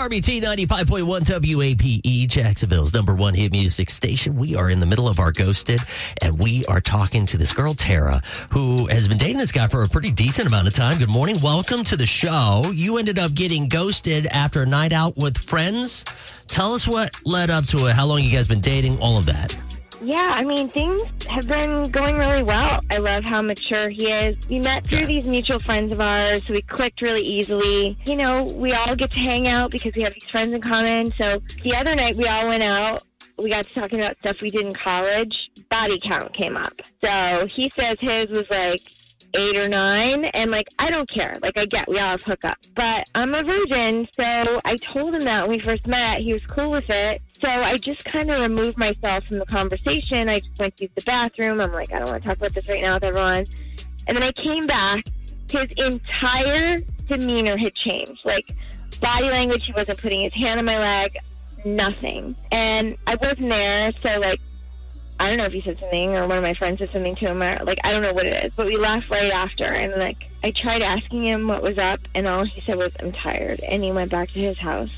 Dex Barbie T 95.1 WAPE, Jacksonville's number one hit music station. We are in the middle of our ghosted, and we are talking to this girl, Tara, who has been dating this guy for a pretty decent amount of time. Good morning. Welcome to the show. You ended up getting ghosted after a night out with friends. Tell us what led up to it, how long you guys been dating, all of that. Yeah, I mean, things have been going really well. I love how mature he is. We met through Yeah. these mutual friends of ours, so we clicked really easily. You know, we all get to hang out because we have these friends in common. So the other night we all went out. We got to talking about stuff we did in college. Body count came up. So he says his was like eight or nine, and like I don't care. Like I get we all have hookups, but I'm a virgin, so I told him that when we first met. He was cool with it. So I just kind of removed myself from the conversation. I just went to the bathroom. I'm like, I don't want to talk about this right now with everyone. And then I came back. His entire demeanor had changed. Like body language, he wasn't putting his hand on my leg, nothing. And I wasn't there, so like I don't know if he said something or one of my friends said something to him or like I don't know what it is. But we left right after and like I tried asking him what was up and all he said was I'm tired and he went back to his house.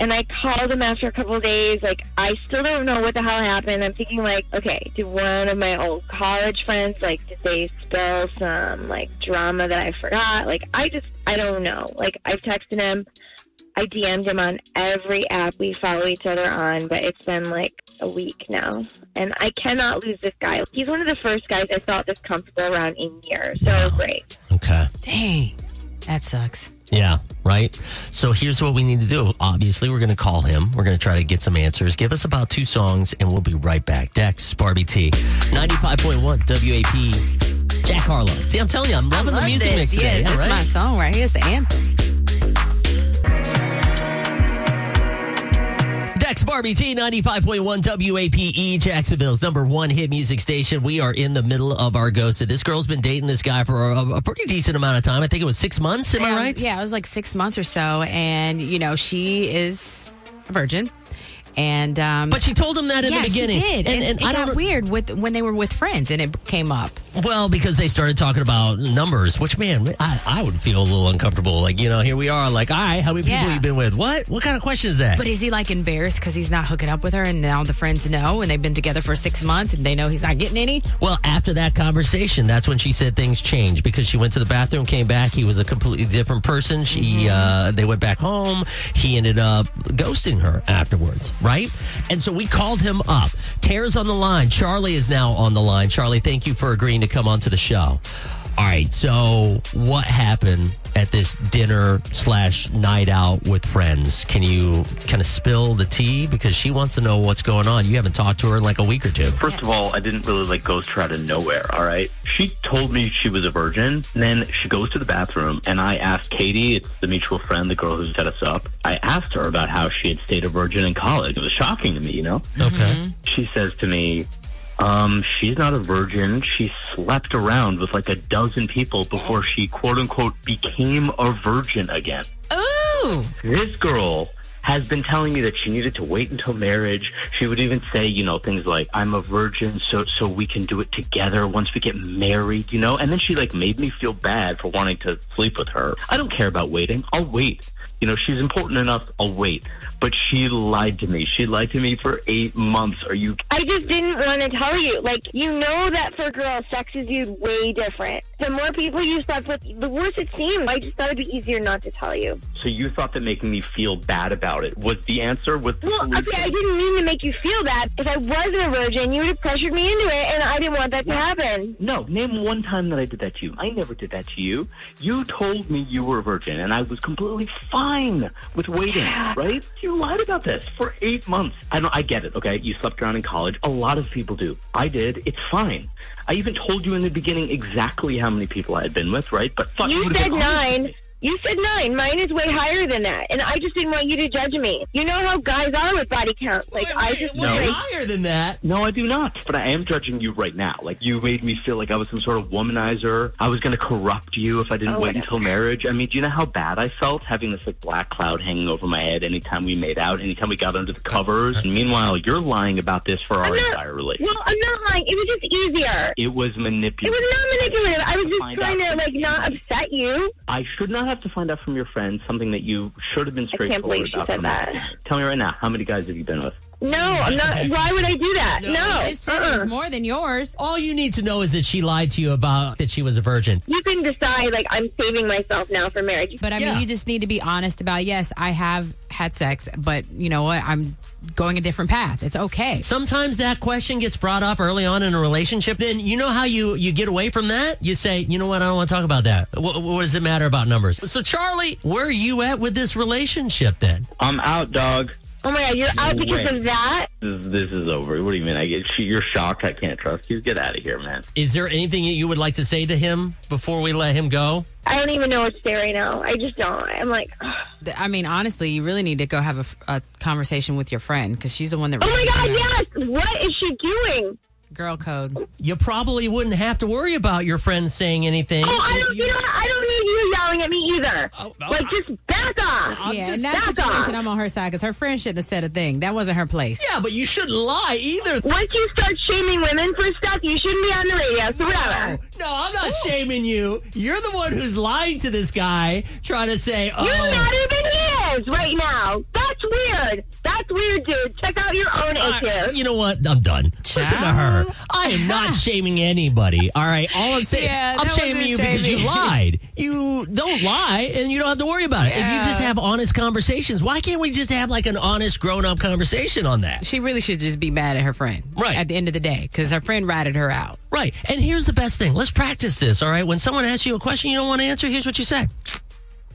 And I called him after a couple of days, like I still don't know what the hell happened. I'm thinking like, okay, did one of my old college friends like did they spill some like drama that I forgot? Like I just I don't know. Like I've texted him I DM'd him on every app we follow each other on, but it's been like a week now. And I cannot lose this guy. He's one of the first guys I felt this comfortable around in years. So great. Okay. Dang, that sucks. Yeah, right. So here's what we need to do. Obviously, we're going to call him. We're going to try to get some answers. Give us about two songs, and we'll be right back. Dex, Barbie T, 95.1 WAP, Jack Harlow. See, I'm telling you, I'm loving the music this. mix Yeah, today. this Yeah, is right? my song right here. It's the anthem. Barbie T 95.1 WAPE, Jacksonville's number one hit music station. We are in the middle of our ghosted. This girl's been dating this guy for a, a pretty decent amount of time. I think it was six months. Am I Yeah, right? Yeah, it was like six months or so, and you know she is a virgin, and um, But she told him that in yeah, the beginning. she did, And, and, and it I got don't weird with when they were with friends, and it came up. Well, because they started talking about numbers, which man, I, I would feel a little uncomfortable. Like, you know, here we are, like, all right, how many people Yeah. you been with? What? What kind of question is that? But is he like embarrassed because he's not hooking up with her, and now the friends know, and they've been together for six months, and they know he's not getting any? well, after that conversation, that's when she said things changed because she went to the bathroom, came back. He was a completely different person. She, uh, they went back home. He ended up ghosting her afterwards, right? And so we called him up. Tara's on the line. Charlie is now on the line. Charlie, thank you for agreeing to come onto the show. All right. So, what happened at this dinner slash night out with friends? Can you kind of spill the tea because she wants to know what's going on? You haven't talked to her in like a week or two. First of all, I didn't really like ghost her out of nowhere, all right? She told me she was a virgin, and then she goes to the bathroom, and I asked Katie, it's the mutual friend, the girl who set us up, I asked her about how she had stayed a virgin in college. It was shocking to me, you know? Okay. She says to me, um, she's not a virgin. She slept around with like a dozen people before she quote unquote became a virgin again. Ooh, This girl has been telling me that she needed to wait until marriage. She would even say, you know, things like, I'm a virgin, so so we can do it together once we get married, you know? And then she like made me feel bad for wanting to sleep with her. I don't care about waiting. I'll wait. You know, she's important enough, I'll wait. But she lied to me. She lied to me for eight months. Are you I just didn't want to tell you. Like, you know that for girls, sex is viewed way different. The more people you slept with, the worse it seemed. I just thought it'd be easier not to tell you. so you thought that making me feel bad about it was the answer with the Well, okay, I didn't mean to make you feel that. If I wasn't a virgin, you would have pressured me into it, and I didn't want that to happen. No, name one time that I did that to you. I never did that to you. You told me you were a virgin, and I was completely fine with waiting, right? You lied about this for eight months. I don't. I get it. Okay, you slept around in college. A lot of people do. I did. It's fine. I even told you in the beginning exactly how many people I had been with, right? But fuck, You would've said been honest with nine. Me. You said nine. Mine is way higher than that, and I just didn't want you to judge me. You know how guys are with body count. Like Wait, I just wait, No. higher than that. No, I do not. But I am judging you right now. Like you made me feel like I was some sort of womanizer. I was going to corrupt you if I didn't Oh, wait whatever. until marriage. I mean, do you know how bad I felt having this like black cloud hanging over my head anytime we made out, anytime we got under the covers? And meanwhile, you're lying about this for our not- entire relationship. well, I'm not lying. It was just easier. It was manipulative. It was not manipulative. I was just trying to like not upset you. I should not have to find out from your friends something that you should have been I can't believe she about. said that. Tell me right now, how many guys have you been with? No, I'm not. Why would I do that? No, No. Just said it was uh-uh. more than yours. All you need to know is that she lied to you about that she was a virgin. You can decide. Like I'm saving myself now for marriage. But I Yeah. mean, you just need to be honest about yes, I have had sex, but you know what? I'm going a different path. It's okay. Sometimes that question gets brought up early on in a relationship. Then you know how you you get away from that. You say, you know what, I don't want to talk about that. What, what does it matter about numbers? So Charlie, where are you at with this relationship then? I'm out, dog. Oh my god, you're out because Wait. of that. This, this is over. What do you mean? I get you're shocked. I can't trust you. Get out of here, man. Is there anything that you would like to say to him before we let him go? I don't even know what to say right now. I just don't. I'm like, ugh. Th- I mean, honestly, you really need to go have a f- a, conversation with your friend because she's the one that. oh my god, yes. What is she doing? Girl code. You probably wouldn't have to worry about your friends saying anything. Oh, I don't. If You know what? I don't need you yelling at me either. Oh, oh, like, just back off. I'm yeah, just in that back situation, off. I'm on her side because her friend shouldn't have said a thing. That wasn't her place. Yeah, but you shouldn't lie either. Once you start shaming women for stuff, you shouldn't be on the radio. So whatever. No, I'm not shaming you. You're the one who's lying to this guy, trying to say, oh. You're not even right now. That's weird. That's weird, dude. Check out your own Uh, issues. you know what? I'm done. Listen to her. I am not shaming anybody. All right. All I'm saying, Yeah, I'm shaming wasn't you because you lied. You don't lie, and you don't have to worry about it. If you just have honest conversations, why can't we just have like an honest, grown-up conversation on that? She really should just be mad at her friend. Right. At the end of the day, because her friend ratted her out. Right. And here's the best thing. Let's practice this. All right. When someone asks you a question you don't want to answer, here's what you say.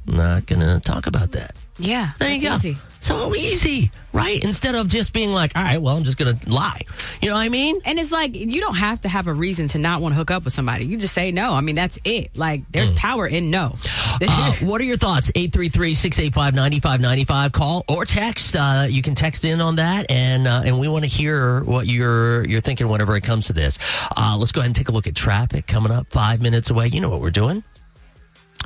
I'm Not gonna talk about that. Yeah. There you go. easy. So easy, right? Instead of just being like, all right, well, I'm just gonna lie. You know what I mean? And it's like you don't have to have a reason to not want to hook up with somebody. You just say no. I mean, that's it. Like there's power in no. Uh, what are your thoughts? 833-685-9595. Call or text. Uh, you can text in on that, and uh, and we want to hear what you're you're thinking whenever it comes to this. Uh, let's go ahead and take a look at traffic coming up five minutes away. You know what we're doing.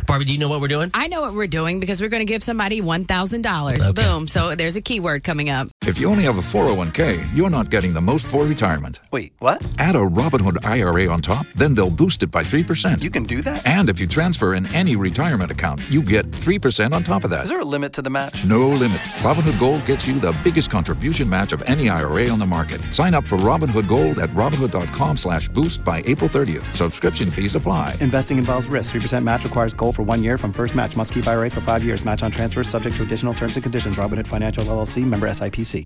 Barbie, do you know what we're doing? I know what we're doing because we're going to give somebody one thousand dollars. Okay. Boom. So there's a keyword coming up. If you only have a 401k, you're not getting the most for retirement. Wait, what? Add a Robinhood IRA on top, then they'll boost it by 3%. You can do that? and if you transfer in any retirement account, you get 3% on top of that. Is there a limit to the match? No limit. Robinhood Gold gets you the biggest contribution match of any IRA on the market. Sign up for Robinhood Gold at Robinhood.com slash boost by April 30th. Subscription fees apply. Investing involves risk. 3% match requires gold for one year from first match. Must keep IRA for five years. Match on transfers subject to additional terms and conditions. Robinhood Financial LLC member SIPC.